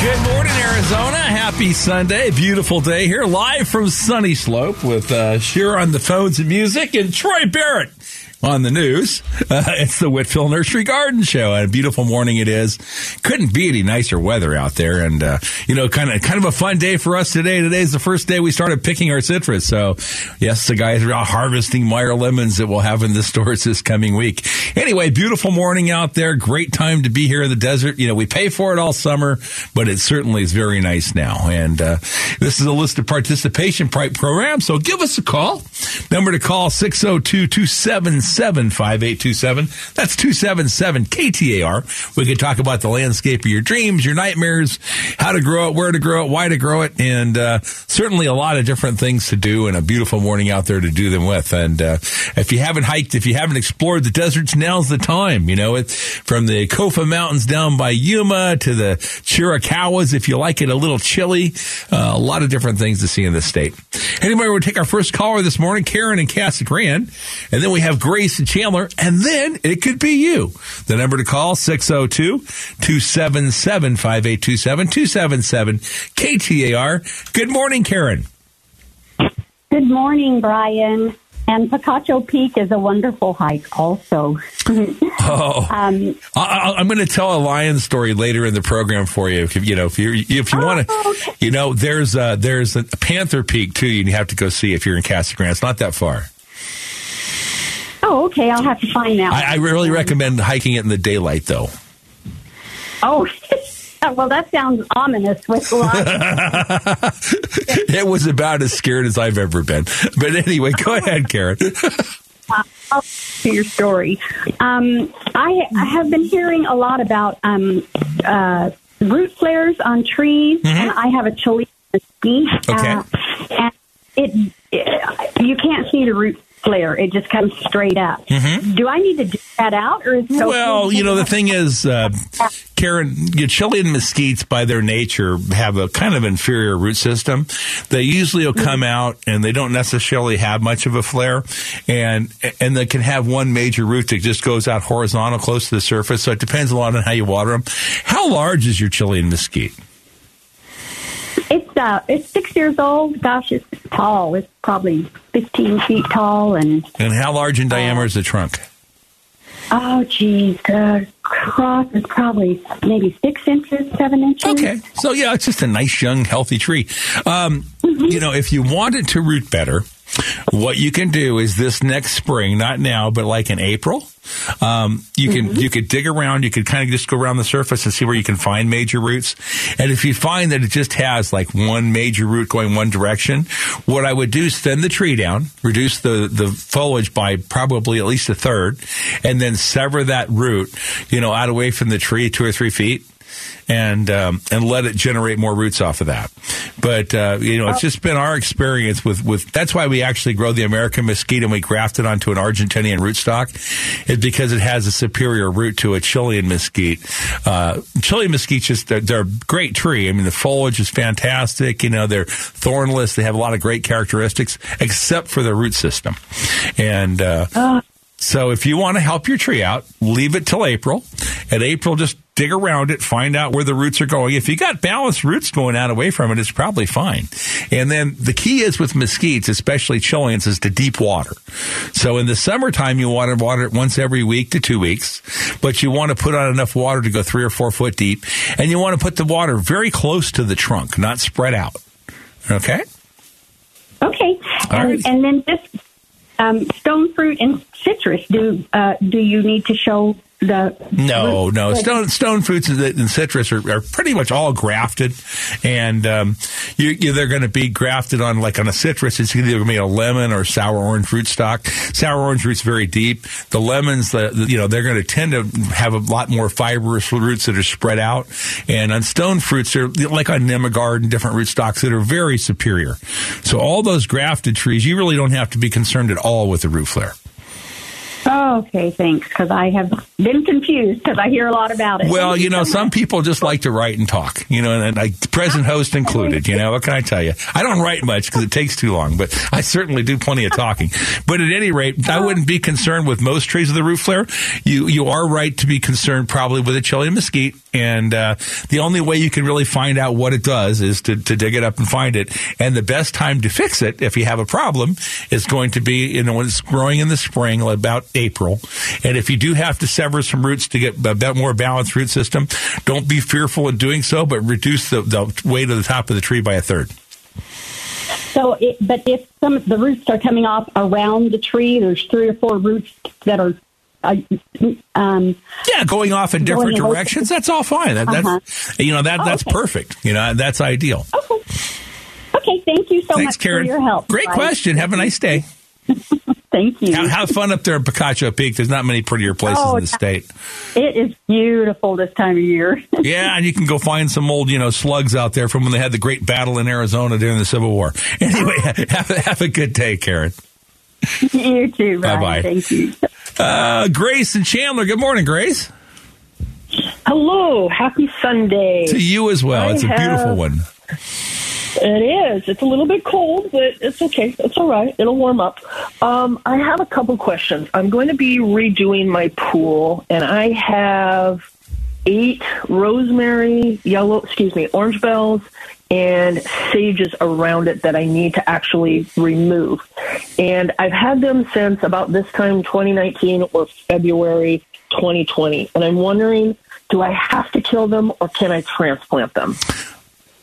Good morning, Arizona. Happy Sunday. Beautiful day here, live from Sunny Slope with uh, on the phones and music and Troy Barrett on the news. Uh, it's the Whitfill Nursery Garden Show. And a beautiful morning it is. Couldn't be any nicer weather out there. And, uh, you know, kind of, kind of a fun day for us today. Today's the first day we started picking our citrus. So yes, the guys are harvesting Meyer lemons that we'll have in the stores this coming week. Anyway, beautiful morning out there. Great time to be here in the desert. You know, we pay for it all summer, but it certainly is very nice now. And, uh, this is a list of participation program. So give us a call. Number to call 602 277 5827. That's 277 KTAR. We could talk about the landscape of your dreams, your nightmares, how to grow it, where to grow it, why to grow it, and uh, certainly a lot of different things to do and a beautiful morning out there to do them with. And uh, if you haven't hiked, if you haven't explored the deserts, now's the time. You know, it's from the Kofa Mountains down by Yuma to the Chiricahuas, if you like it a little chilly. Uh, a lot of different things to see in this state. Anyway, we'll take our first caller this morning, Karen and Casa Grande, and then we have Grace and Chandler, and then it could be you. The number to call, 602-277-5827, 277 KTAR. Good morning, Karen. Good morning, Brian. And Picacho Peak is a wonderful hike, also. oh, um, I, am going to tell a lion story later in the program for you. If you know, if you if you want to, oh, okay. you know, there's a, there's a Panther Peak too. You have to go see if you're in Casa Grande. It's not that far. Oh, okay. I'll have to find out. I, I really recommend hiking it in the daylight, though. Oh. well, that sounds ominous with it was about as scared as I've ever been. But anyway, go ahead, Karen. Uh, I'll to your story. Um, I, I, have been hearing a lot about um, uh, root flares on trees, mm-hmm. and I have a chili mesquite. Okay. Uh, and it, it, you can't see the root flare. It just comes straight up. Mm-hmm. Do I need to do that out, or is well, you know, the thing is, uh, Karen, Chilean mesquites by their nature have a kind of inferior root system. They usually will come mm-hmm. out and they don't necessarily have much of a flare, and and they can have one major root that just goes out horizontal close to the surface. So it depends a lot on how you water them. How large is your Chilean mesquite? It's uh, it's six years old. Gosh, it's tall. It's probably fifteen feet tall, and and how large in diameter is the trunk? Oh, geez, the cross is probably maybe six inches, seven inches. Okay, so yeah, it's just a nice, young, healthy tree. Um, mm-hmm. You know, if you want it to root better, what you can do is this next spring, not now, but like in April, um, you can mm-hmm. you could dig around. You could kind of just go around the surface and see where you can find major roots. And if you find that it just has like one major root going one direction, what I would do is thin the tree down, reduce the the foliage by probably at least a third, and then sever that root, you know, out away from the tree two or three feet and um, and let it generate more roots off of that. But uh, you know, it's just been our experience with with. That's why we actually grow the American mesquite and we graft it onto an Argentinian rootstock, is because it has a superior root to a Chilean mesquite. Uh, Chilean mesquite just they're, they're, a great tree. I mean, the foliage is fantastic. You know, they're thornless. They have a lot of great characteristics, except for their root system, and. Uh, uh so if you want to help your tree out, leave it till April. At April, just dig around it, find out where the roots are going. If you got balanced roots going out away from it, it's probably fine. And then the key is with mesquites, especially Chileans, is to deep water. So in the summertime, you want to water it once every week to two weeks, but you want to put on enough water to go three or four foot deep. And you want to put the water very close to the trunk, not spread out. Okay? Okay. And, and, then just um, stone fruit and citrus, do uh, do you need to show the no no. Stone stone fruits and citrus are, are pretty much all grafted. And um, you, you, they're going to be grafted on like on a citrus. It's either going to be a lemon or sour orange rootstock sour orange roots very deep. The lemons the, the, you know they're going to tend to have a lot more fibrous roots that are spread out. And on stone fruits they're like on Nemaguard and different rootstocks that are very superior. So all those grafted trees you really don't have to be concerned at all with the root flare Oh, okay, thanks. Because I have been confused because I hear a lot about it. Well, you know, some people just like to write and talk, you know, and I, present host included. You know, what can I tell you? I don't write much because it takes too long, but I certainly do plenty of talking. But at any rate, I wouldn't be concerned with most trees of the root flare. You you are right to be concerned probably with a Chilean mesquite, and uh, the only way you can really find out what it does is to, to dig it up and find it. And the best time to fix it, if you have a problem, is going to be you know when it's growing in the spring, about April. And if you do have to sever some roots to get a more balanced root system, don't be fearful in doing so, but reduce the, the weight of the top of the tree by a third. So, it, but if some of the roots are coming off around the tree, there's three or four roots that are uh, um, yeah, going off in different directions. That's all fine. That, uh-huh. That's you know that that's oh, okay. perfect. You know that's ideal. Okay. Okay. Thank you so Thanks, much Karen. for your help. Great Bye. question. Have a nice day. Thank you. Have, have, fun up there in Picacho Peak. There's not many prettier places oh, in the state. It is beautiful this time of year. yeah, and you can go find some old, you know, slugs out there from when they had the great battle in Arizona during the Civil War. Anyway, have, have a good day, Karen. You too, Bye bye. Thank you. Uh, Grace and Chandler. Good morning, Grace. Hello. Happy Sunday. To you as well. I it's a have... beautiful one. It is. It's a little bit cold, but it's okay. It's all right. It'll warm up. Um, I have a couple questions. I'm going to be redoing my pool, and I have eight rosemary, yellow, excuse me, orange bells, and sages around it that I need to actually remove. And I've had them since about this time 2019 or February 2020. And I'm wondering, do I have to kill them or can I transplant them?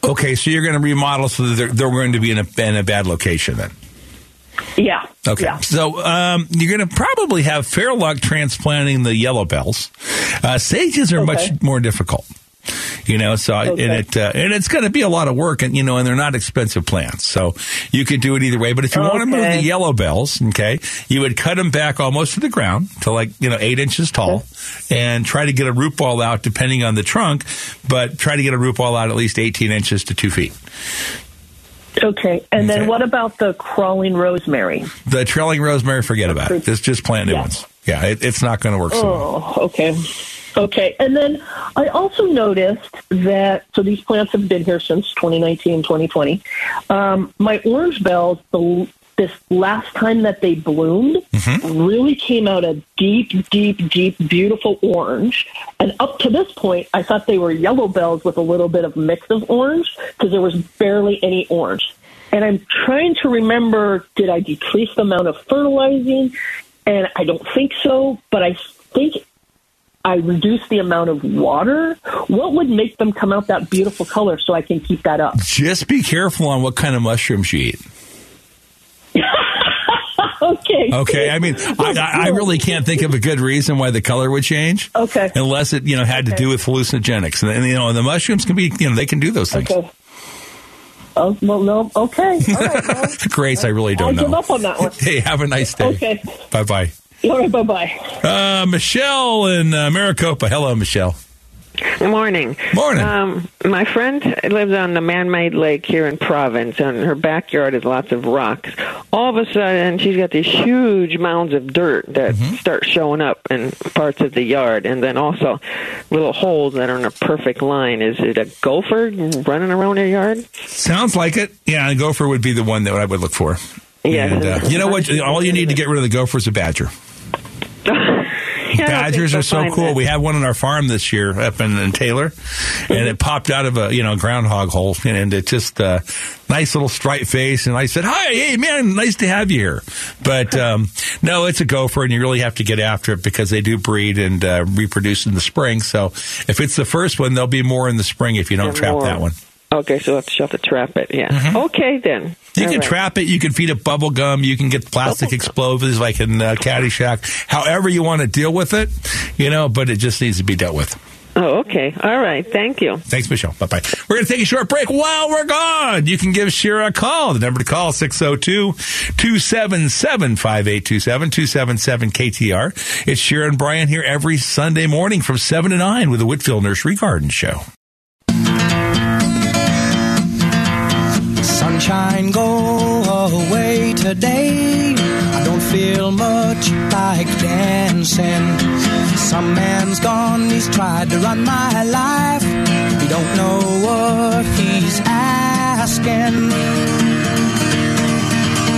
Okay, so you're going to remodel so that they're, they're going to be in a, in a bad location then. Yeah. Okay. Yeah. So um, you're going to probably have fair luck transplanting the yellow bells. Uh, sages are okay. much more difficult. You know, so okay. and it uh, and it's going to be a lot of work, and you know, and they're not expensive plants, so you could do it either way. But if you okay. want to move the yellow bells, okay, you would cut them back almost to the ground to like you know eight inches tall, okay. and try to get a root ball out depending on the trunk, but try to get a root ball out at least eighteen inches to two feet. Okay, and then what about the crawling rosemary? The trailing rosemary, forget about it. Just just plant new yeah. ones. Yeah, it, it's not going to work. So oh, well. okay. Okay. And then I also noticed that, so these plants have been here since 2019, 2020. Um, my orange bells, the, this last time that they bloomed, mm-hmm. really came out a deep, deep, deep, beautiful orange. And up to this point, I thought they were yellow bells with a little bit of mix of orange because there was barely any orange. And I'm trying to remember, did I decrease the amount of fertilizing? And I don't think so, but I think I reduce the amount of water, what would make them come out that beautiful color so I can keep that up? Just be careful on what kind of mushrooms you eat. okay. Okay. I mean, I, I, really can't think of a good reason why the color would change. Okay. Unless it, you know, had okay. to do with hallucinogenics, and, you know, and the mushrooms can be, you know, they can do those things. Okay. Oh well, no. Okay. All right. Well, Grace, I really don't I'll know. Give up on that one. Hey, have a nice day. Okay. Bye bye. All right, bye bye. Uh, Michelle in uh, Maricopa. Hello, Michelle. Good morning. Morning. Um, my friend lives on the man-made lake here in Province, and her backyard is lots of rocks. All of a sudden, she's got these huge mounds of dirt that mm-hmm. start showing up in parts of the yard, and then also little holes that are in a perfect line. Is it a gopher running around her yard? Sounds like it. Yeah, a gopher would be the one that I would look for. Yeah. uh, you know what? All you need to get rid of the gopher is a badger. Badgers are so cool. It. We had one on our farm this year up in, in Taylor, and it popped out of a you know groundhog hole, and it just uh, nice little striped face. And I said, "Hi, hey man, nice to have you here." But um, no, it's a gopher, and you really have to get after it because they do breed and uh, reproduce in the spring. So if it's the first one, there'll be more in the spring if you don't trap more. that one. Okay, so she'll have to trap it. Yeah. Mm-hmm. Okay then. You can right. trap it. You can feed it bubble gum. You can get plastic explosives like in uh, Caddyshack. However you want to deal with it, you know, but it just needs to be dealt with. Oh, okay. All right. Thank you. Thanks, Michelle. Bye bye. We're going to take a short break. While we're gone, you can give Shira a call. The number to call 602 277 5827 277 KTAR. It's Shira and Brian here every Sunday morning from 7 to 9 with the Whitfill Nursery Garden Show. Sunshine, go away today. I don't feel much like dancing. Some man's gone, he's tried to run my life. He don't know what he's asking.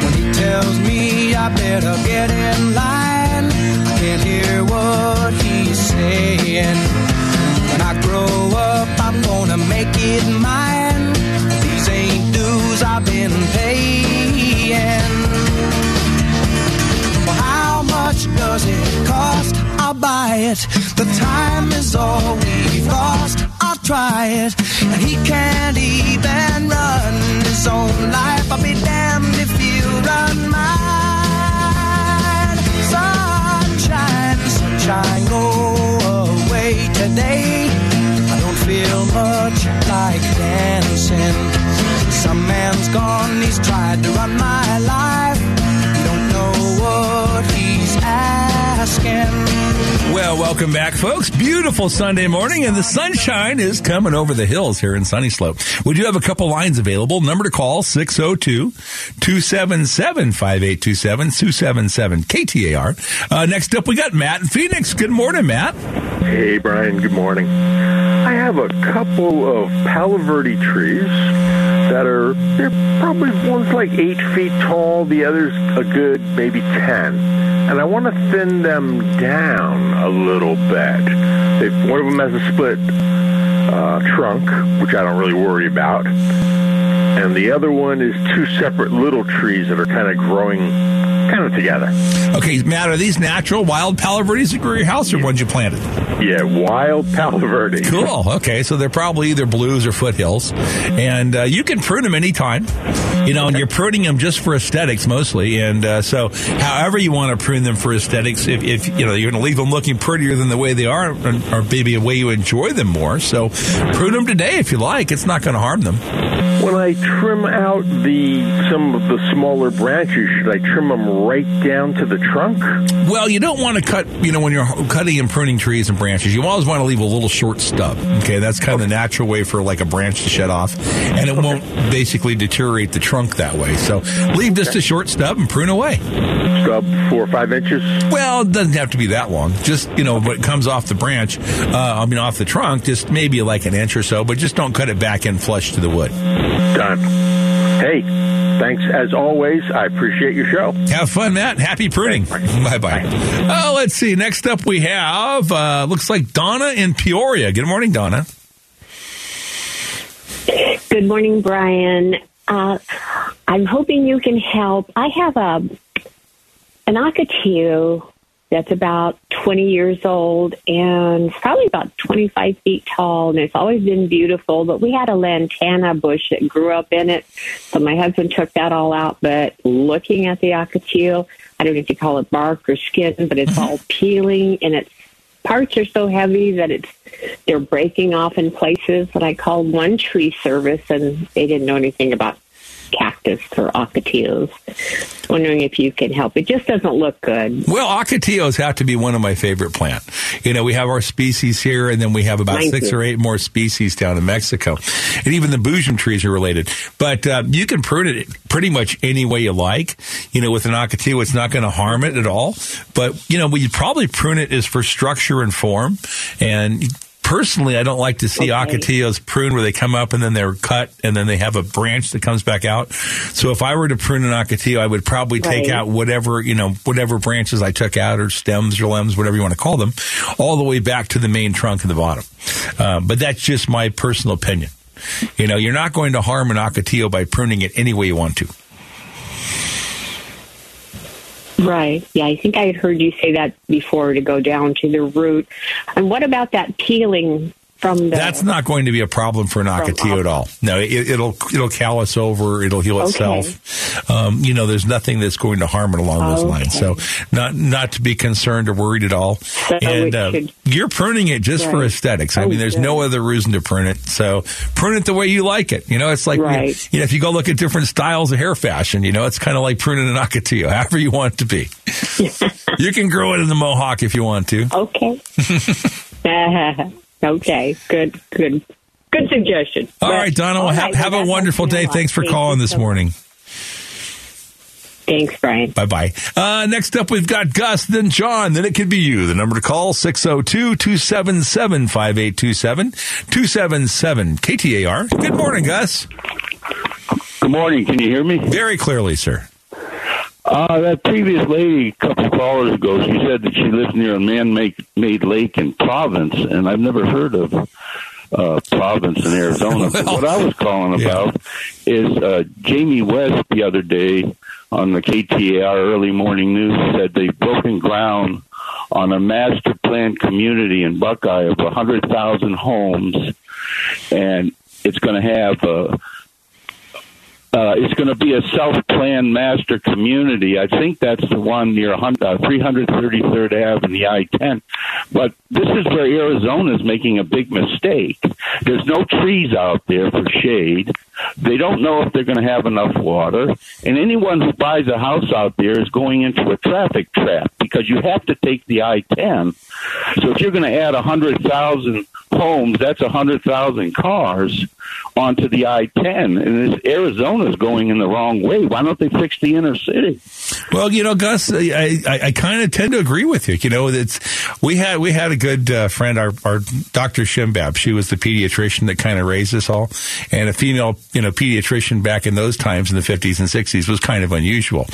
When he tells me I better get in line, I can't hear what he's saying. When I grow up, I'm gonna make it mine. Been paying. Well, how much does it cost? I'll buy it. The time is all we've lost. I'll try it. And he can't even run his own life. I'll be damned if you run mine. Sunshine, sunshine, go away today. I don't feel much like dancing. Some man's gone, he's tried to run my life. Don't know what he's asking. Well, welcome back, folks. Beautiful Sunday morning, and the sunshine is coming over the hills here in Sunny Slope. We do have a couple lines available. Number to call 602 277 5827 277 KTAR. Uh, next up, we got Matt in Phoenix. Good morning, Matt. Hey, Brian. Good morning. I have a couple of Palo Verde trees that are they're probably one's like eight feet tall, the other's a good maybe ten, and I want to thin them down a little bit. They, one of them has a split uh, trunk, which I don't really worry about, and the other one is two separate little trees that are kind of growing kind of together. Okay, Matt, are these natural wild Palo Verdes that grew your house or ones you planted? Yeah, wild Palo Verde. Cool. Okay, so they're probably either blues or foothills, and uh, you can prune them anytime. You know, and you're pruning them just for aesthetics mostly, and uh, so however you want to prune them for aesthetics, if, if you know you're going to leave them looking prettier than the way they are, or, or maybe a way you enjoy them more. So prune them today if you like. It's not going to harm them. When I trim out the some of the smaller branches, should I trim them right down to the trunk? Well, you don't want to cut, you know, when you're cutting and pruning trees and branches, you always want to leave a little short stub. Okay, that's kind of the natural way for like a branch to shed off, and it won't basically deteriorate the trunk that way. So leave just a short stub and prune away. Stub four or five inches. Well, it doesn't have to be that long. Just, you know, what comes off the branch, uh, I mean, off the trunk, just maybe like an inch or so, but just don't cut it back in flush to the wood. Done. Hey, thanks as always. I appreciate your show. Have fun, Matt. Happy pruning. Bye bye. Oh, let's see. Next up, we have uh, looks like Donna in Peoria. Good morning, Donna. Good morning, Brian. Uh, I'm hoping you can help. I have a an ocotillo that's about 20 years old and probably about 25 feet tall, and it's always been beautiful. But we had a lantana bush that grew up in it, so my husband took that all out. But looking at the ocotillo, I don't know if you call it bark or skin, but it's all peeling and its parts are so heavy that it's they're breaking off in places. And I called one tree service, and they didn't know anything about cactus or ocotillos. Wondering if you can help. It just doesn't look good. Well, ocotillos have to be one of my favorite plant. You know, we have our species here, and then we have about Mine six too. or eight more species down in Mexico, and even the boojum trees are related. But uh, you can prune it pretty much any way you like. You know, with an ocotillo, it's not going to harm it at all. But you know, we probably prune it is for structure and form, and. Personally, I don't like to see Okay. ocotillos pruned where they come up and then they're cut and then they have a branch that comes back out. So if I were to prune an ocotillo, I would probably take Right. out whatever, you know, whatever branches I took out or stems or limbs, whatever you want to call them, all the way back to the main trunk and the bottom. Uh, but that's just my personal opinion. You know, you're not going to harm an ocotillo by pruning it any way you want to. Right. Yeah, I think I had heard you say that before to go down to the root. And what about that peeling from the. That's not going to be a problem for an Ocotillo at all. No, it, will it'll callus over. It'll heal itself. Um, you know, there's nothing that's going to harm it along those lines. So, not not to be concerned or worried at all. So and uh, should- you're pruning it just for aesthetics. I Oh, mean, there's no other reason to prune it. So, prune it the way you like it. You know, it's like Right. you know, if you go look at different styles of hair fashion, you know, it's kind of like pruning an Ocotillo, however you want it to be. you can grow it in the mohawk if you want to. Okay. okay. Good. Good. Good suggestion. All But- right, Donna. Well, all have, right, have a wonderful day. Thanks for Thank calling this so- morning. Thanks, Brian. Bye bye. Uh, next up, we've got Gus, then John, then it could be you. The number to call 602 277 5827 277 KTAR. Good morning, Gus. Good morning. Can you hear me? Very clearly, sir. Uh, that previous lady, a couple callers ago, she said that she lives near a man-made made lake in Province, and I've never heard of uh, Province in Arizona. But what I was calling Yeah. about is uh, Jamie West the other day on the KTAR early morning news said they've broken ground on a master plan community in Buckeye of 100,000 homes, and it's going to have a uh, it's going to be a self-planned master community. I think that's the one near uh, 333rd Ave and the I-10. But this is where Arizona is making a big mistake. There's no trees out there for shade. They don't know if they're going to have enough water. And anyone who buys a house out there is going into a traffic trap because you have to take the I-10. So if you're going to add 100,000 homes, that's 100,000 cars onto the I-10. And this Arizona is going in the wrong way. Why don't they fix the inner city? Well, you know, Gus, I, I, I kind of tend to agree with you. You know, it's we had we had a good uh, friend, our, our Dr. Shimbab. She was the pediatrician that kind of raised us all, and a female, you know, pediatrician back in those times in the fifties and sixties was kind of unusual.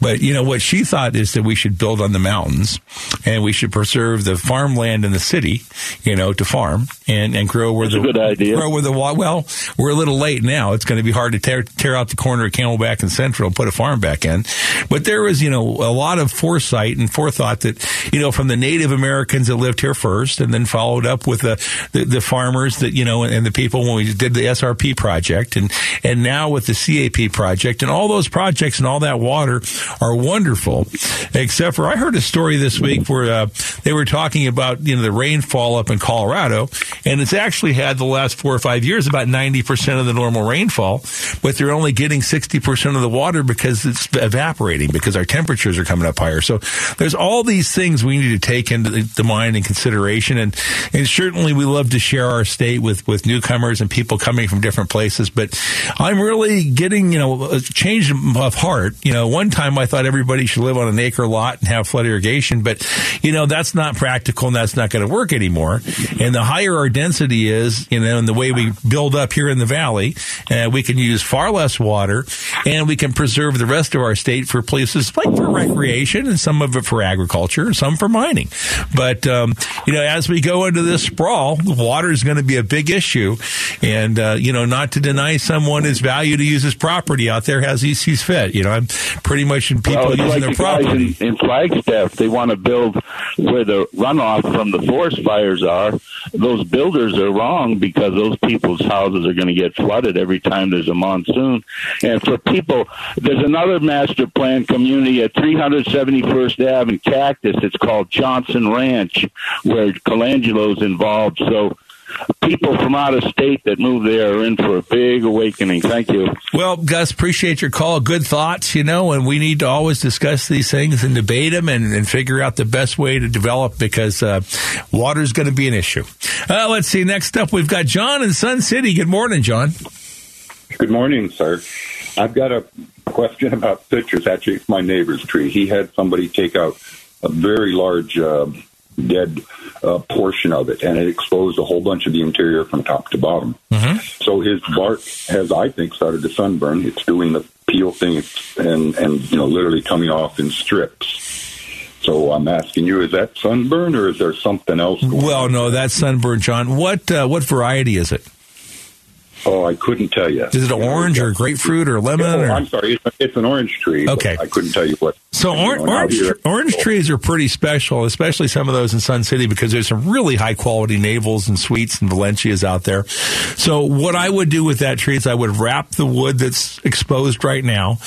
But you know what she thought is that we should build on the mountains, and we should preserve the farmland in the city, you know, to farm and and grow where That's the a good idea. grow where the well, we're a little late now. It's going to be hard to tear tear out the corner of Camelback and Central and put a farm back in. But there was, you know, a lot of foresight and forethought that, you know, from the Native Americans that lived here first and then followed up with the, the, the farmers that, you know, and, and the people when we did the SRP project and, and now with the CAP project and all those projects and all that water are wonderful. Except for I heard a story this week where uh, they were talking about, you know, the rainfall up in Colorado and it's actually had the last four or five years about 90% of the normal rainfall, but they're only getting 60% of the water because it's evaporating because our temperatures are coming up higher. So there's all these things we need to take into the, the mind and consideration. And, and certainly we love to share our state with, with newcomers and people coming from different places. But I'm really getting, you know, a change of heart. You know, one time I thought everybody should live on an acre lot and have flood irrigation, but, you know, that's not practical and that's not going to work anymore. And the higher our density is, you know, and the way we build up here in the valley, uh, we can use far less water and we can preserve the rest of our state for places like for recreation and some of it for agriculture and some for mining. But, um, you know, as we go into this sprawl, water is going to be a big issue. And, uh, you know, not to deny someone his value to use his property out there as he sees fit. You know, I'm pretty much in people well, using like their the property. in, in Flagstaff. They want to build where the runoff from the forest fires are. Those builders are wrong because those people's houses are going to get flooded every time there's a monsoon. And for people, there's another master plan community at 371st Ave in Cactus. It's called Johnson Ranch, where Colangelo's involved. So people from out of state that move there are in for a big awakening. Thank you. Well, Gus, appreciate your call. Good thoughts, you know, and we need to always discuss these things and debate them and, and figure out the best way to develop because uh, water is going to be an issue. Uh, let's see. Next up, we've got John in Sun City. Good morning, John. Good morning, sir. I've got a question about citrus. Actually, it's my neighbor's tree. He had somebody take out a very large uh, dead uh, portion of it, and it exposed a whole bunch of the interior from top to bottom. So his bark has, I think, started to sunburn. It's doing the peel thing, and and you know, literally coming off in strips. So I'm asking you, is that sunburn or is there something else? Going Well, no, that's sunburn, John. What uh, what variety is it? Oh, I couldn't tell you. Is it an orange or grapefruit or lemon? Oh, or? I'm sorry. It's, it's an orange tree. Okay. I couldn't tell you what. So or, orange orange trees are pretty special, especially some of those in Sun City because there's some really high quality navels and sweets and Valencias out there. So what I would do with that tree is I would wrap the wood that's exposed right now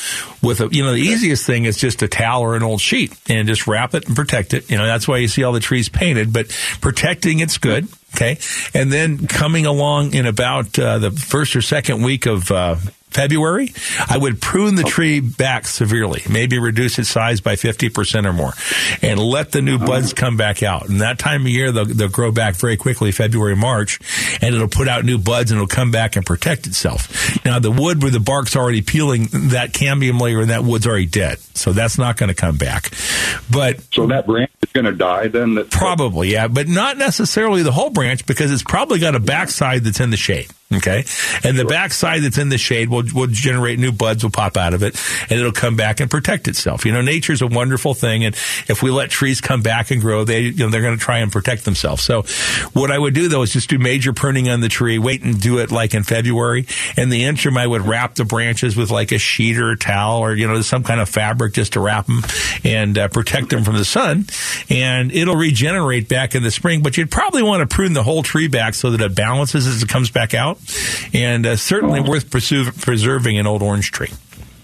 with a you know the easiest thing is just a towel or an old sheet and just wrap it and protect it. You know that's why you see all the trees painted, but protecting it's good. Okay, and then coming along in about uh, the first or second week of uh, February, I would prune the tree back severely, maybe reduce its size by 50% or more, and let the new buds come back out. And that time of year, they'll, they'll grow back very quickly, February, March, and it'll put out new buds and it'll come back and protect itself. Now, the wood where the bark's already peeling, that cambium layer in that wood's already dead. So that's not going to come back. But So that branch is going to die then? That, Probably, yeah, but not necessarily the whole branch because it's probably got a backside that's in the shade. Okay, and the backside that's in the shade will will generate new buds, will pop out of it, and it'll come back and protect itself. You know, nature's a wonderful thing, and if we let trees come back and grow, they you know they're going to try and protect themselves. So, what I would do though is just do major pruning on the tree, wait and do it like in February. In the interim, I would wrap the branches with like a sheet or a towel or you know some kind of fabric just to wrap them and uh, protect them from the sun, and it'll regenerate back in the spring. But you'd probably want to prune the whole tree back so that it balances as it comes back out, and uh, certainly worth presu- preserving an old orange tree.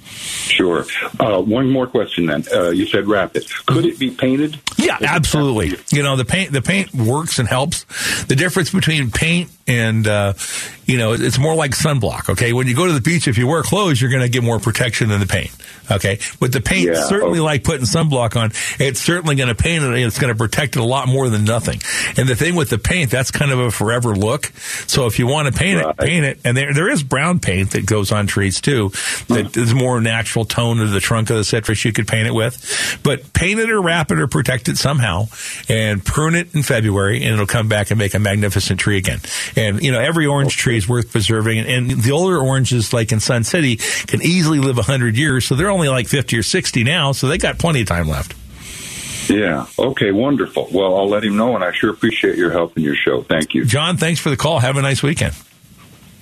Sure. Uh, one more question then. Uh, you said wrap it. Could it be painted? Yeah, absolutely. You know, the paint the paint works and helps. The difference between paint and uh, you know, it's more like sunblock. Okay, when you go to the beach, if you wear clothes, you're going to get more protection than the paint. Okay, but the paint Yeah, certainly okay. like putting sunblock on. It's certainly going to paint it. and It's going to protect it a lot more than nothing. And the thing with the paint, that's kind of a forever look. So if you want to paint Right. it, paint it. And there there is brown paint that goes on trees too. That is more natural tone of the trunk of the citrus you could paint it with. But paint it or wrap it or protect it somehow, and prune it in February, and it'll come back and make a magnificent tree again. And you know every orange tree is worth preserving. And the older oranges, like in Sun City, can easily live hundred years. So they're only like fifty or sixty now. So they got plenty of time left. Yeah. Okay. Wonderful. Well, I'll let him know, and I sure appreciate your help in your show. Thank you. John, thanks for the call. Have a nice weekend.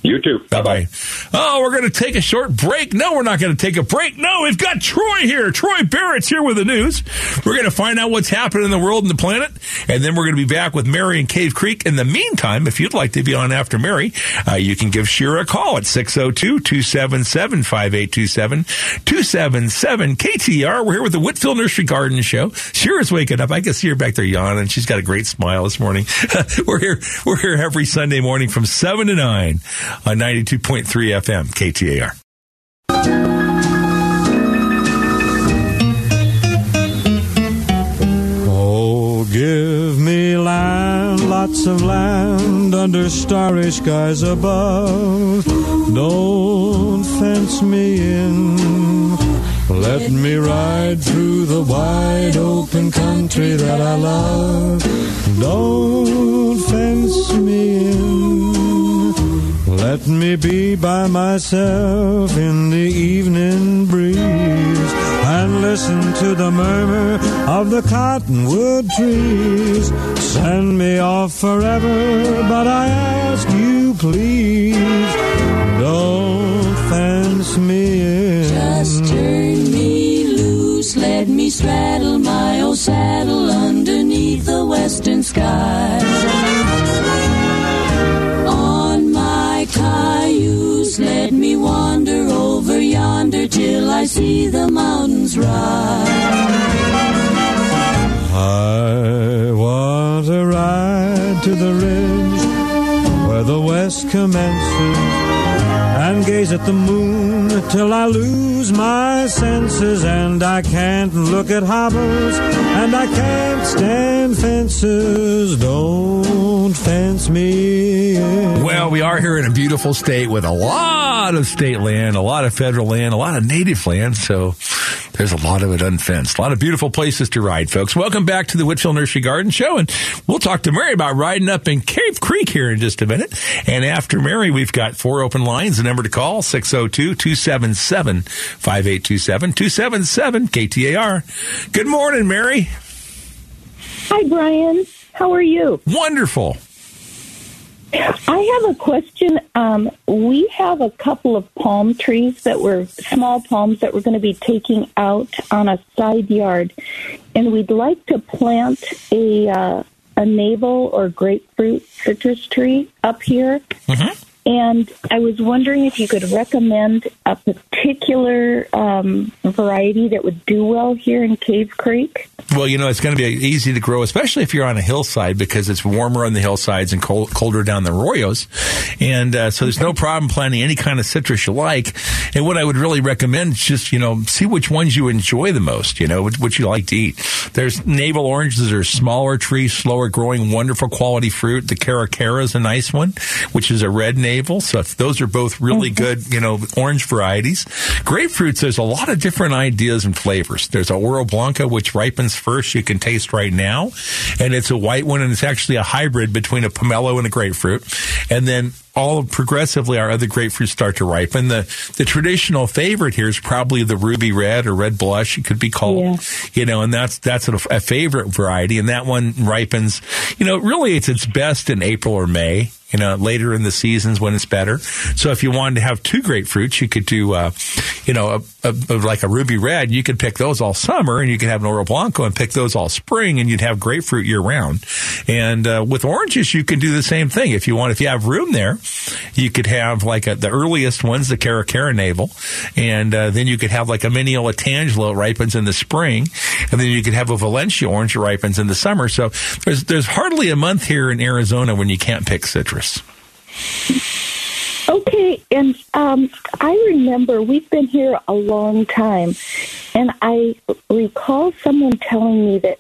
You too. Bye bye. Oh, we're going to take a short break. No, we're not going to take a break. No, we've got Troy here. Troy Barrett's here with the news. We're going to find out what's happening in the world and the planet. And then we're going to be back with Mary and Cave Creek. In the meantime, if you'd like to be on after Mary, uh, you can give Shira a call at 602-277-5827, 277 KTAR. We're here with the Whitfill Nursery Garden Show. Shira's waking up. I can see her back there yawning. She's got a great smile this morning. we're here, we're here every Sunday morning from 7 to 9 on 92.3 FM, KTAR. Oh, give me land, lots of land under starry skies above. Don't fence me in. Let me ride through the wide open country that I love. Don't fence me in. Let me be by myself in the evening breeze and listen to the murmur of the cottonwood trees. Send me off forever, but I ask you please, don't fence me in. Just turn me loose, let me straddle my old saddle underneath the western sky. I see the mountains rise. I want to ride to the ridge where the west commences gaze at the moon till I lose my senses and I can't look at hobbles and I can't stand fences. Don't fence me in. Well, we are here in a beautiful state with a lot of state land, a lot of federal land, a lot of native land. So there's a lot of it unfenced. A lot of beautiful places to ride, folks. Welcome back to the Whitfill Nursery Garden Show. And we'll talk to Mary about riding up in Cave Creek here in just a minute. And after Mary, we've got four open lines. The number to call, 602-277-5827, 277 KTAR. Good morning, Mary. Hi, Brian. How are you? Wonderful. I have a question. Um, we have a couple of palm trees that were small palms that we're going to be taking out on a side yard, and we'd like to plant a uh, a navel or grapefruit citrus tree up here. And I was wondering if you could recommend a particular um, variety that would do well here in Cave Creek. Well, you know, it's going to be easy to grow, especially if you're on a hillside because it's warmer on the hillsides and cold, colder down the arroyos. And uh, so there's no problem planting any kind of citrus you like. And what I would really recommend is just, you know, see which ones you enjoy the most, you know, which, which you like to eat. There's navel oranges are smaller trees, slower growing, wonderful quality fruit. The caracara is a nice one, which is a red navel. So if those are both really mm-hmm. good, you know, orange varieties. Grapefruits, there's a lot of different ideas and flavors. There's a Oro Blanco, which ripens first. You can taste right now. And it's a white one, and it's actually a hybrid between a pomelo and a grapefruit. And then all progressively our other grapefruits start to ripen. The the traditional favorite here is probably the ruby red or red blush. It could be called, you know, and that's that's a, a favorite variety, and that one ripens. You know, really, it's its best in April or May. You know, later in the seasons when it's better. So if you wanted to have two grapefruits, you could do, uh, you know, a, a, like a ruby red. You could pick those all summer, and you could have an Oro Blanco and pick those all spring, and you'd have grapefruit year round. And uh, with oranges, you can do the same thing. If you want, if you have room there, you could have like a, the earliest ones, the Caracara navel, and uh, then you could have like a Minneola tangelo ripens in the spring, and then you could have a Valencia orange ripens in the summer. So there's there's hardly a month here in Arizona when you can't pick citrus. Okay, and um, I remember we've been here a long time, and I recall someone telling me that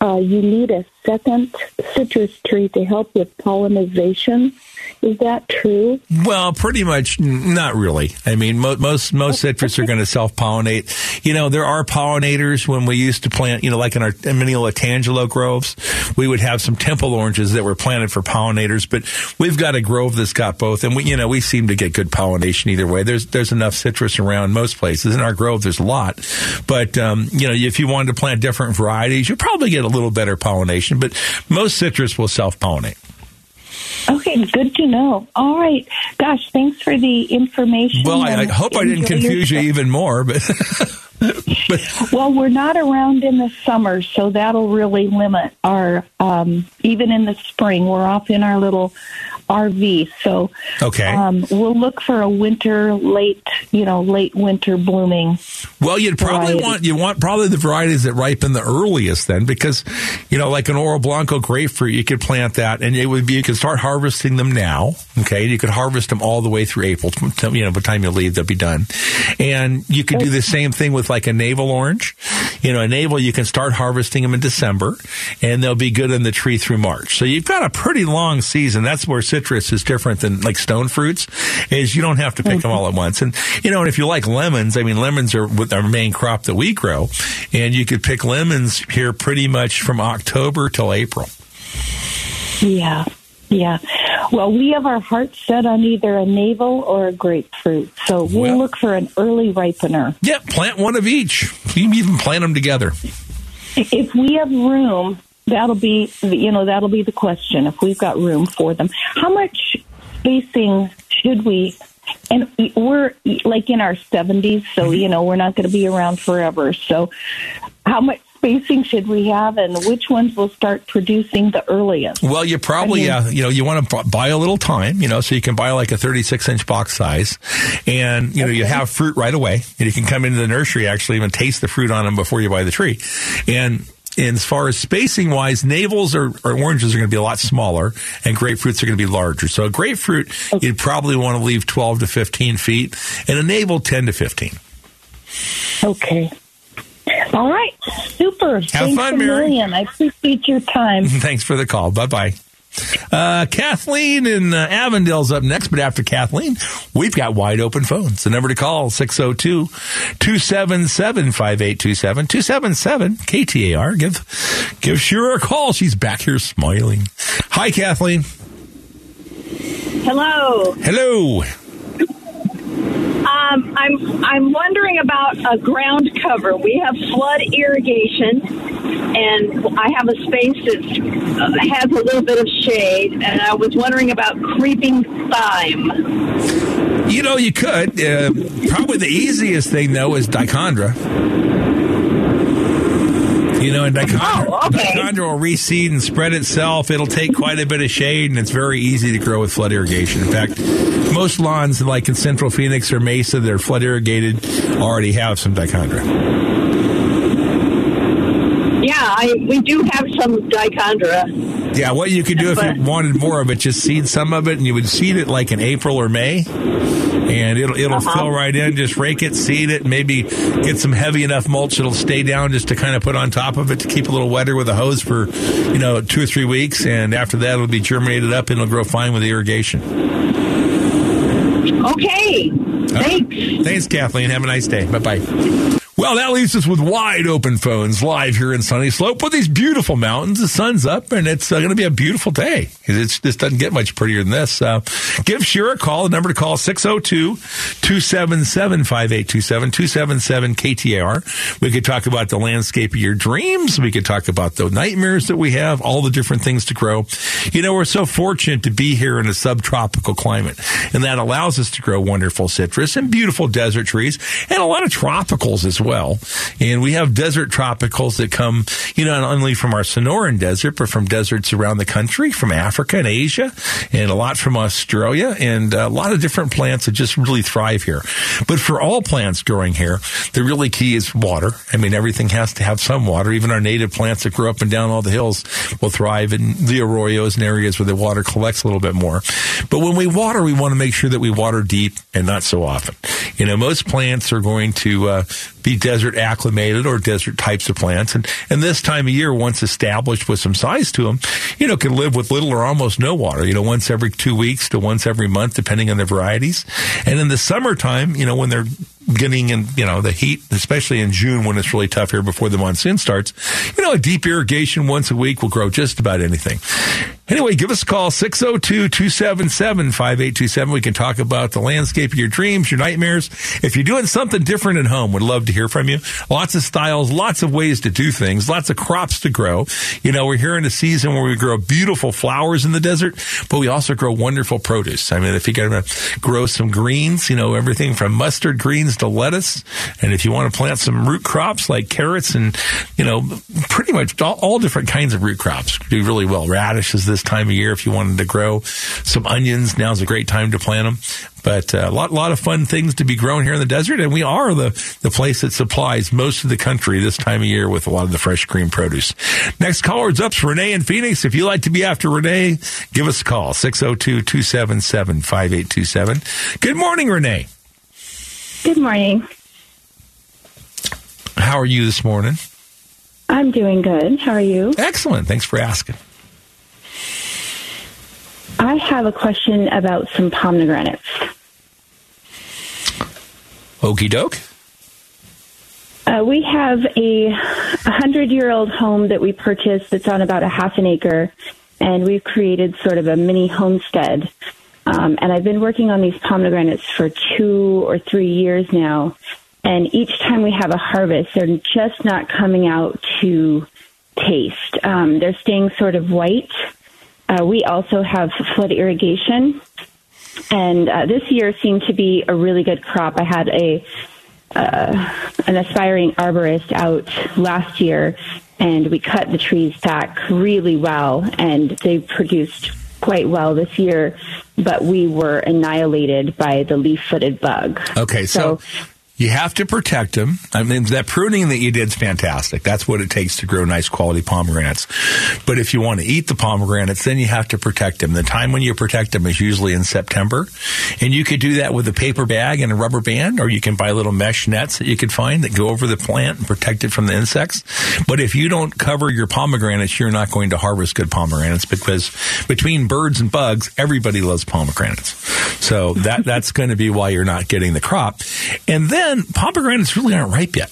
uh, you need a second citrus tree to help with pollination. Is that true? Well, pretty much not really. I mean, mo- most most citrus are going to self pollinate. You know, there are pollinators when we used to plant. You know, like in our Minneola tangelo groves, we would have some temple oranges that were planted for pollinators. But we've got a grove that's got both, and we you know we seem to get good pollination either way. There's there's enough citrus around most places. In our grove, there's a lot, but um, you know, if you wanted to plant different varieties, you'll probably get a little better pollination. But most citrus will self pollinate. Okay, good to know. All right, gosh, thanks for the information. Well, I, I hope I didn't confuse you even more, but. Well, we're not around in the summer, so that'll really limit our. Um, even in the spring, we're off in our little RV, so Okay. um, we'll look for a winter, late, you know, late winter blooming. Well, you'd probably variety. want you want probably the varieties that ripen the earliest then, because you know, like an Oro Blanco grapefruit, you could plant that, and it would be you could start harvesting them now. Okay, you could harvest them all the way through April. You know, by the time you leave, they'll be done, and you could do the same thing with like a navel orange. You know, a navel you can start harvesting them in December, and they'll be good in the tree through March. So you've got a pretty long season. That's where citrus is different than like stone fruits, is you don't have to pick them all at once. And you know, and if you like lemons, I mean, lemons are with our main crop that we grow, and you could pick lemons here pretty much from October till April. Yeah, yeah. Well, we have our hearts set on either a navel or a grapefruit, so we'll Well- look for an early ripener. Yep, plant one of each. You can even plant them together. If we have room, that'll be you know that'll be the question. If we've got room for them, how much spacing should we? And we're like in our seventies, so mm-hmm. you know we're not going to be around forever. So, how much spacing should we have, and which ones will start producing the earliest? Well, you probably, I mean- uh, you know, you want to buy a little time, you know, so you can buy like a 36 inch box size and, you know, you have fruit right away and you can come into the nursery actually even taste the fruit on them before you buy the tree. And, and as far as spacing wise, navels or, or oranges are going to be a lot smaller and grapefruits are going to be larger. So a grapefruit, you'd probably want to leave 12 to 15 feet and a navel 10 to 15. Okay. All right. Super. Thanks fun, a Mary. million. I appreciate your time. Thanks for the call. Bye bye. Uh, Kathleen in uh, Avondale's up next, but after Kathleen, we've got wide open phones. The number to call 602 277 5827 277 KTAR. Give, give Shira a call. She's back here smiling. Hi, Kathleen. Hello. Hello. Um, I'm I'm wondering about a ground cover. We have flood irrigation, and I have a space that uh, has a little bit of shade, and I was wondering about creeping thyme. You know, you could. Uh, probably the easiest thing, though, is dichondra. You know, and dichondra, Oh, okay. dichondra will reseed and spread itself. It'll take quite a bit of shade, and it's very easy to grow with flood irrigation. In fact, most lawns, like in Central Phoenix or Mesa, that are flood irrigated, already have some dichondra. Yeah, I we do have some dichondra. Yeah, what you could do if you wanted more of it, just seed some of it, and you would seed it like in April or May, and it'll it'll Uh-huh. fill right in. Just rake it, seed it, maybe get some heavy enough mulch that'll stay down just to kind of put on top of it to keep a little wetter with a hose for you know two or three weeks, and after that it'll be germinated up and it'll grow fine with the irrigation. Okay, thanks. Thanks, Kathleen. Have a nice day. Bye bye. Well, that leaves us with wide open phones live here in Sunnyslope with these beautiful mountains. The sun's up and it's uh, going to be a beautiful day. It's, this doesn't get much prettier than this. Uh, give Shira a call. The number to call is 602 277 5827 277 KTAR. We could talk about the landscape of your dreams. We could talk about the nightmares that we have, all the different things to grow. You know, we're so fortunate to be here in a subtropical climate, and that allows us to grow wonderful citrus and beautiful desert trees and a lot of tropicals as well. And we have desert tropicals that come, you know, not only from our Sonoran desert, but from deserts around the country, from Africa and Asia, and a lot from Australia, and a lot of different plants that just really thrive here. But for all plants growing here, the really key is water. I mean, everything has to have some water. Even our native plants that grow up and down all the hills will thrive in the arroyos and areas where the water collects a little bit more. But when we water, we want to make sure that we water deep and not so often. You know, most plants are going to uh, be desert acclimated or desert types of plants. And, and this time of year, once established with some size to them, you know, can live with little or almost no water, you know, once every two weeks to once every month, depending on the varieties. And in the summertime, you know, when they're getting in, you know, the heat, especially in June when it's really tough here before the monsoon starts, you know, a deep irrigation once a week will grow just about anything. Anyway, give us a call, 602-277-5827. We can talk about the landscape of your dreams, your nightmares. If you're doing something different at home, would love to hear from you. Lots of styles, lots of ways to do things, lots of crops to grow. You know, we're here in a season where we grow beautiful flowers in the desert, but we also grow wonderful produce. I mean, if you're going to grow some greens, you know, everything from mustard greens to lettuce. And if you want to plant some root crops like carrots and, you know, pretty much all, all different kinds of root crops do really well. Radishes this time of year. If you wanted to grow some onions, now's a great time to plant them. But uh, a lot, lot of fun things to be grown here in the desert, and we are the the place that supplies most of the country this time of year with a lot of the fresh green produce. Next caller is up, it's Renee in Phoenix. If you like to be after Renee, give us a call 602-277-5827. Good morning, Renee. Good morning. How are you this morning? I'm doing good. How are you? Excellent. Thanks for asking. I have a question about some pomegranates. Okey doke. Uh, we have a hundred year old home that we purchased that's on about a half an acre, and we've created sort of a mini homestead. Um, and I've been working on these pomegranates for two or three years now. And each time we have a harvest, they're just not coming out to taste. Um, they're staying sort of white. Uh, we also have flood irrigation. And uh, this year seemed to be a really good crop. I had a uh, an aspiring arborist out last year, and we cut the trees back really well, and they produced quite well this year. But we were annihilated by the leaf-footed bug. Okay, so, you have to protect them. I mean, that pruning that you did is fantastic. That's what it takes to grow nice quality pomegranates. But if you want to eat the pomegranates, then you have to protect them. The time when you protect them is usually in September. And you could do that with a paper bag and a rubber band, or you can buy little mesh nets that you could find that go over the plant and protect it from the insects. But if you don't cover your pomegranates, you're not going to harvest good pomegranates because between birds and bugs, everybody loves pomegranates. So that, that's going to be why you're not getting the crop. And then pomegranates really aren't ripe yet.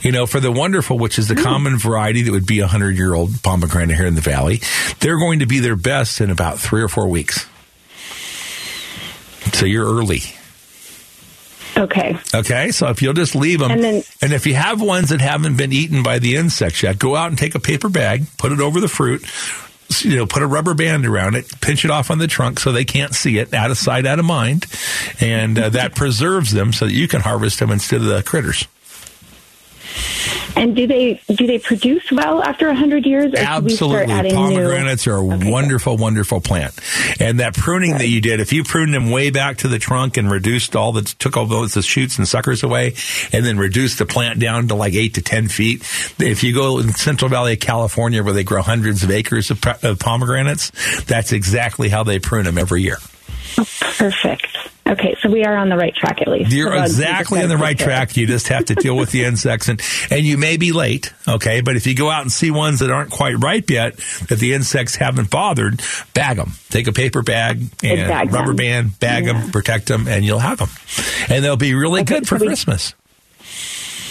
You know, for the wonderful, which is the hmm. common variety that would be a hundred year old pomegranate here in the valley, they're going to be their best in about three or four weeks. So you're early. Okay. Okay, so if you'll just leave them, And then- and if you have ones that haven't been eaten by the insects yet, go out and take a paper bag, put it over the fruit, you know, put a rubber band around it, pinch it off on the trunk so they can't see it, out of sight, out of mind, and uh, that preserves them so that you can harvest them instead of the critters. And do they do they produce well after a hundred years? Or should we start Absolutely. Pomegranates are a wonderful, wonderful plant. And that pruning that you did, if you pruned them way back to the trunk and reduced all the, took all those the shoots and suckers away and then reduced the plant down to like eight to 10 feet. If you go in Central Valley of California where they grow hundreds of acres of, of pomegranates, that's exactly how they prune them every year. new? Perfect. Okay, so we are on the right track at least. You're The bugs, we exactly on the right take care of. track. You just have to deal with the insects and, and you may be late. Okay. But if you go out and see ones that aren't quite ripe yet, that the insects haven't bothered, bag them. Take a paper bag and bag rubber them. band, bag them, protect them, and you'll have them. And they'll be really good for so we- Christmas.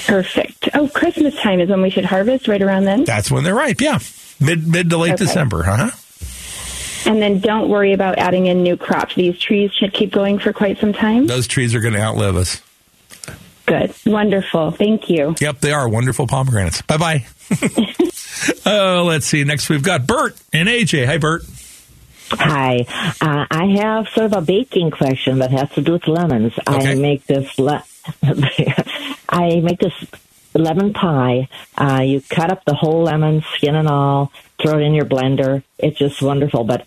Perfect. Oh, Christmas time is when we should harvest, right around then. That's when they're ripe. Yeah. Mid, mid to late Okay. December. Uh huh. And then don't worry about adding in new crops. These trees should keep going for quite some time. Those trees are going to outlive us. Good. Wonderful. Thank you. Yep. They are wonderful pomegranates. Bye bye. Oh, let's see. Next we've got Bert and AJ. Hi, Bert. Hi, uh, I have sort of a baking question that has to do with lemons. I make this le- I make this lemon pie. Uh, you cut up the whole lemon, skin and all, throw it in your blender. It's just wonderful. But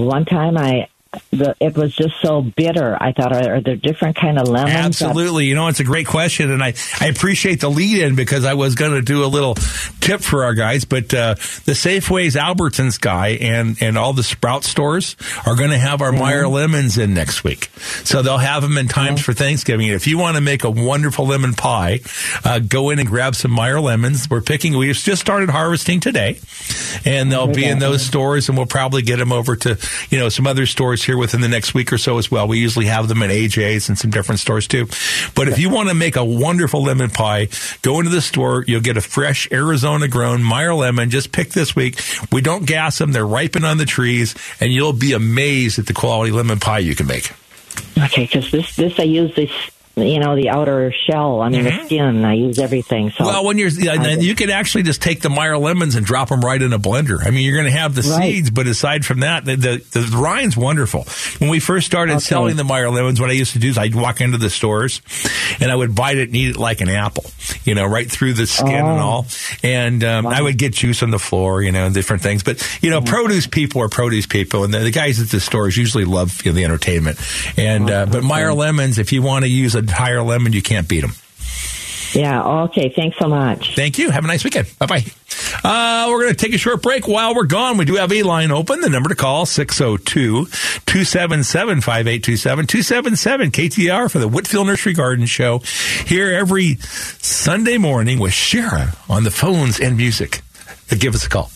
one time I, the, it was just so bitter. I thought, are, are there different kind of lemons? Absolutely. You know, it's a great question, and I, I appreciate the lead in because I was going to do a little tip for our guys, but uh, the Safeways Albertsons guy and, and all the Sprout stores are going to have our Meyer lemons in next week. So they'll have them in times for Thanksgiving. If you want to make a wonderful lemon pie, uh, go in and grab some Meyer lemons. We're picking, we've just started harvesting today, and they'll be in those stores, and we'll probably get them over to, you know, some other stores here within the next week or so as well. We usually have them at AJ's and some different stores too. But if you want to make a wonderful lemon pie, go into the store. You'll get a fresh Arizona grown Meyer lemon. Just pick this week. We don't gas them. They're ripen on the trees and you'll be amazed at the quality lemon pie you can make. Okay, because this this I use this you know the outer shell. I mean the skin. I use everything. So Mm-hmm. Well, when you're, then you can actually just take the Meyer lemons and drop them right in a blender. I mean, you're going to have the Right. seeds, but aside from that, the, the, the rind's wonderful. When we first started Okay. selling the Meyer lemons, what I used to do is I'd walk into the stores and I would bite it and eat it like an apple, you know, right through the skin and Oh. all. And um, I would get juice on the floor, you know, different things. But, you know, produce people are produce people, and the, the guys at the stores usually love you know, the entertainment. And, uh, but Meyer lemons, if you want to use a Meyer lemon, you can't beat them. yeah. Okay. Thanks so much. Thank you. Have a nice weekend. Bye bye. Uh, we're going to take a short break. While we're gone, we do have a line open. The number to call 602 277 5827 277 KTAR for the Whitfill Nursery Garden Show here every Sunday morning with Shara on the phones and music. Give us a call.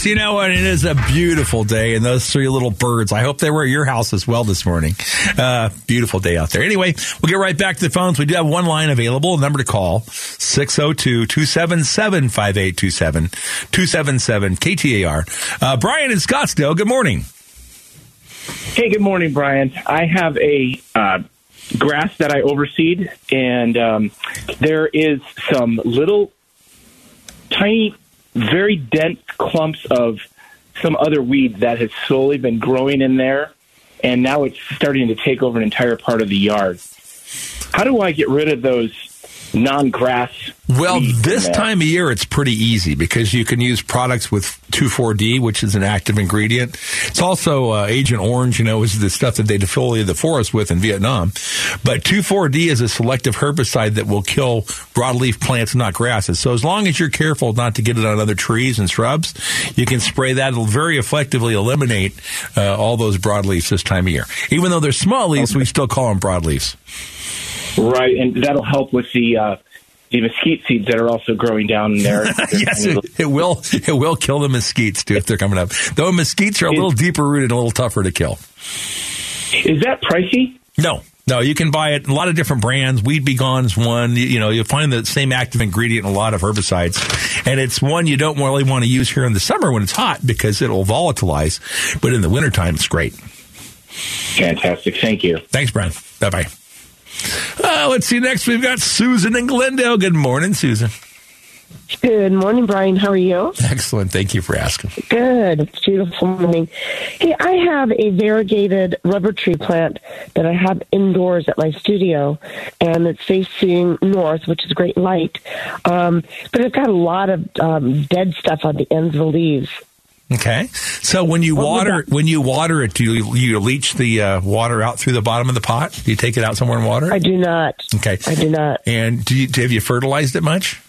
Folks. You know what? It is a beautiful day, and those three little birds. I hope they were at your house as well this morning. Uh, beautiful day out there. Anyway, we'll get right back to the phones. We do have one line available. A number to call 602 277 5827 277 KTAR. Uh, Brian in Scottsdale, good morning. Hey, good morning, Brian. I have a uh, grass that I overseed, and um, there is some little tiny, very dense clumps of some other weed that has slowly been growing in there, and now it's starting to take over an entire part of the yard. How do I get rid of those non-grass? Well, this time of year, it's pretty easy because you can use products with 2,4-D, which is an active ingredient. It's also uh, Agent Orange, you know, is the stuff that they defoliate the forest with in Vietnam. But 2,4-D is a selective herbicide that will kill broadleaf plants, not grasses. So as long as you're careful not to get it on other trees and shrubs, you can spray that. It'll very effectively eliminate uh, all those broadleaves this time of year. Even though they're small leaves, we still call them broadleaves. Right, and that'll help with the uh, the mesquite seeds that are also growing down there. yes, it, it will. It will kill the mesquites too if they're coming up. Though mesquites are a little deeper rooted and a little tougher to kill. Is that pricey? No. No, you can buy it a lot of different brands. Weed B Gon's one. You, you know, you'll find the same active ingredient in a lot of herbicides. And it's one you don't really want to use here in the summer when it's hot because it'll volatilize. But in the wintertime, it's great. Fantastic. Thank you. Thanks, Brian. Bye bye. Uh, let's see. Next, we've got Susan in Glendale. Good morning, Susan. Good morning, Brian. How are you? Excellent. Thank you for asking. Good. It's beautiful morning. Hey, I have a variegated rubber tree plant that I have indoors at my studio, and it's facing north, which is great light. Um, but it's got a lot of um, dead stuff on the ends of the leaves. Okay. So when you What water when you water it, do you, you leach the uh, water out through the bottom of the pot? Do you take it out somewhere and water it? I do not. Okay. I do not. And do you, have you fertilized it much?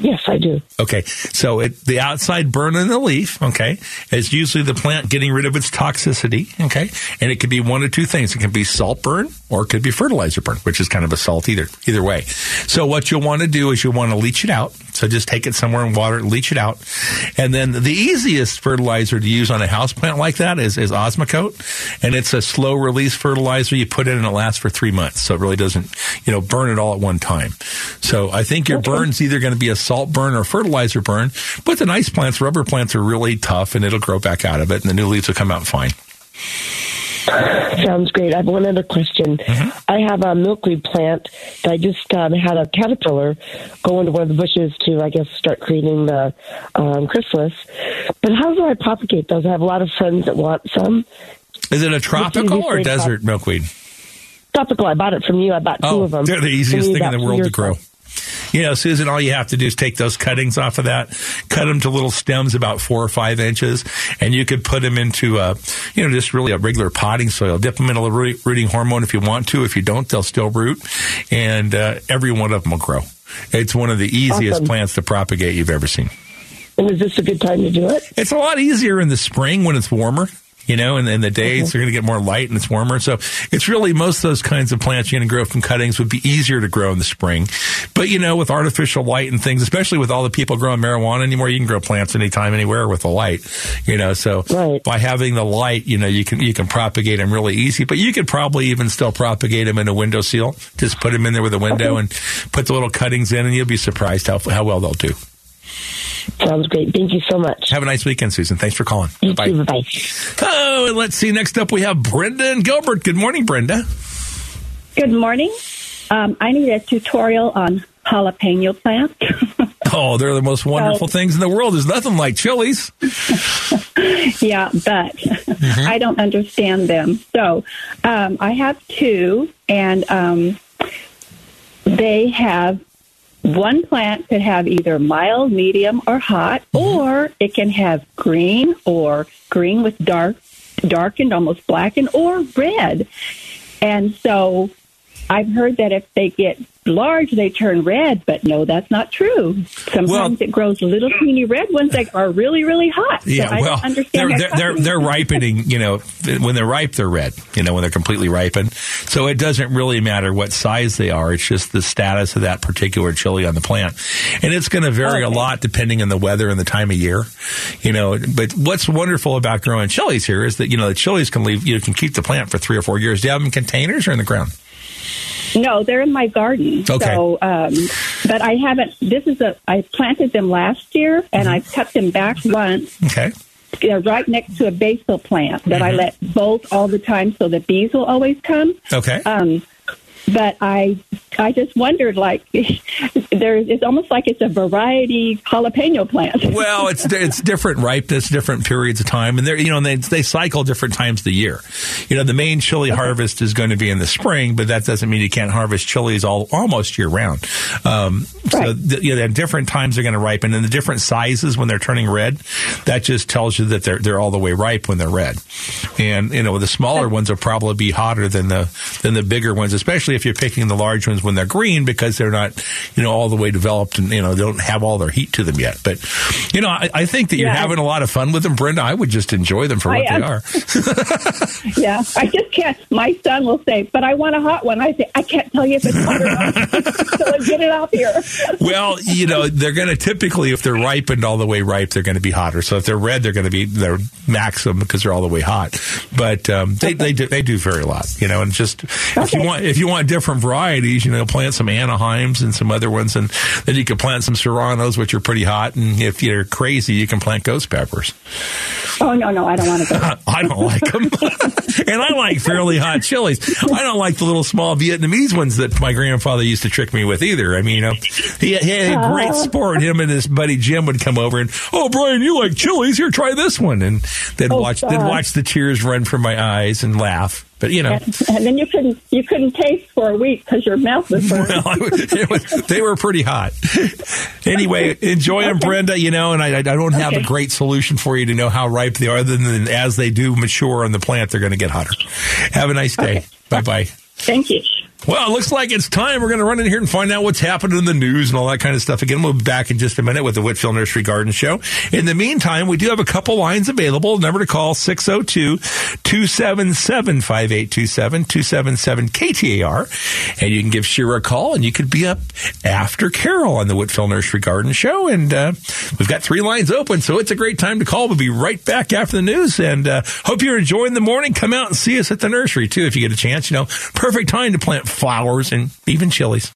Yes, I do. Okay, so it, the outside burn in the leaf, okay, is usually the plant getting rid of its toxicity, okay, and it could be one of two things. It can be salt burn or it could be fertilizer burn, which is kind of a salt either either way. So what you'll want to do is you'll want to leach it out. So just take it somewhere in water leach it out, and then the easiest fertilizer to use on a house plant like that is is Osmocote, and it's a slow release fertilizer. You put it in and it lasts for three months, so it really doesn't you know burn it all at one time. So I think your burn's either going to be a salt burn or fertilizer burn. But the nice plants, rubber plants, are really tough, and it'll grow back out of it, and the new leaves will come out fine. Sounds great. I have one other question. I have a milkweed plant that I just um, had a caterpillar go into one of the bushes to, I guess, start creating the um, chrysalis. But how do I propagate those? I have a lot of friends that want some. Is it a tropical or desert milkweed? Tropical. I bought it from you. I bought two Oh, of them. they're the easiest thing in the world to grow. You know, Susan, all you have to do is take those cuttings off of that, cut them to little stems about four or five inches, and you could put them into, a, you know, just really a regular potting soil. Dip them in a root- rooting hormone if you want to. If you don't, they'll still root, and uh, every one of them will grow. It's one of the easiest Awesome. plants to propagate you've ever seen. And is this a good time to do it? It's a lot easier in the spring when it's warmer. You know, and, and the days mm-hmm. are going to get more light and it's warmer. So it's really most of those kinds of plants you're going to grow from cuttings would be easier to grow in the spring. But, you know, with artificial light and things, especially with all the people growing marijuana anymore, you can grow plants anytime, anywhere with the light. You know, so by having the light, you know, you can you can propagate them really easy. But you could probably even still propagate them in a window seal. Just put them in there with a window and put the little cuttings in, and you'll be surprised how how well they'll do. Sounds great. Thank you so much. Have a nice weekend, Susan. Thanks for calling. You Bye. Bye. Oh, and let's see. Next up, we have Brenda and Gilbert. Good morning, Brenda. Good morning. Um, I need a tutorial on jalapeno plants. Oh, they're the most wonderful things in the world. There's nothing like chilies. yeah, but Mm-hmm. I don't understand them. So um, I have two, and um, they have one plant could have either mild, medium, or hot, Mm-hmm. or it can have green or green with dark, darkened, almost blackened, or red. And so I've heard that if they get large, they turn red, but no, that's not true. Sometimes it grows little teeny red ones that are really, really hot. So Yeah, I well, don't they're, they're, they're, they're ripening, you know, when they're ripe, they're red, you know, when they're completely ripened. So it doesn't really matter what size they are. It's just the status of that particular chili on the plant. And it's going to vary a lot depending on the weather and the time of year, you know. But what's wonderful about growing chilies here is that, you know, the chilies can leave, you can keep the plant for three or four years. Do you have them in containers or in the ground? No, they're in my garden. Okay. So, um, but I haven't. This is a. I planted them last year, Mm-hmm. and I've cut them back once. Okay. They're right next to a basil plant that I Mm-hmm. let bolt all the time, so the bees will always come. Okay. Um, but I, I just wondered, like, there's. It's almost like it's a variety jalapeno plant. well, it's it's different ripeness, different periods of time, and they're you know they they cycle different times of the year. You know, the main chili harvest is going to be in the spring, but that doesn't mean you can't harvest chilies all almost year round. Um, So th- you know, at different times they're going to ripen, and the different sizes when they're turning red, that just tells you that they're they're all the way ripe when they're red. And you know, the smaller ones will probably be hotter than the than the bigger ones, especially if you're picking the large ones when they're green because they're not you know all the way developed and you know they don't have all their heat to them yet. But you know, I, I think that you're Yeah. having a lot of fun with them, Brenda. I would just enjoy them for I what am. they are. yeah, I just can't. My son will say, "But I want a hot one." I say, "I can't tell you if it's hot or not." so get it off here. well, you know, they're going to typically, if they're ripened all the way ripe, they're going to be hotter. So if they're red, they're going to be their maximum because they're all the way hot. But um, they they do they do vary a lot, you know. And just if you want if you want different varieties, you know, plant some Anaheims and some other ones, and then you can plant some Serranos, which are pretty hot. And if you're crazy, you can plant ghost peppers. Oh no, no, I don't want to go. I don't like them. and I like fairly hot chilies. I don't like the little small Vietnamese ones that my grandfather used to trick me with either. I mean, you know, he, he had a oh. great sport. Him and his buddy Jim would come over and, oh, Brian, you like chilies? Here, try this one. And they'd Oh, watch, they'd watch the tears run from my eyes and laugh. But, you know, And then you couldn't you couldn't taste for a week because your mouth was burned. well, I was- they were pretty hot. Anyway, enjoy them, Brenda. You know, and I, I don't have a great solution for you to know how ripe they are. Other than as they do mature on the plant, they're going to get hotter. Have a nice day. Bye bye. Thank you. Well, it looks like it's time. We're going to run in here and find out what's happening in the news and all that kind of stuff. Again, we'll be back in just a minute with the Whitfill Nursery Garden Show. In the meantime, we do have a couple lines available. Number to call 602-277-5827, 277-KTAR. And you can give Shira a call and you could be up after Carol on the Whitfill Nursery Garden Show. And uh, we've got three lines open, so it's a great time to call. We'll be right back after the news and uh, hope you're enjoying the morning. Come out and see us at the nursery too if you get a chance. You know, perfect time to plant flowers and even chilies.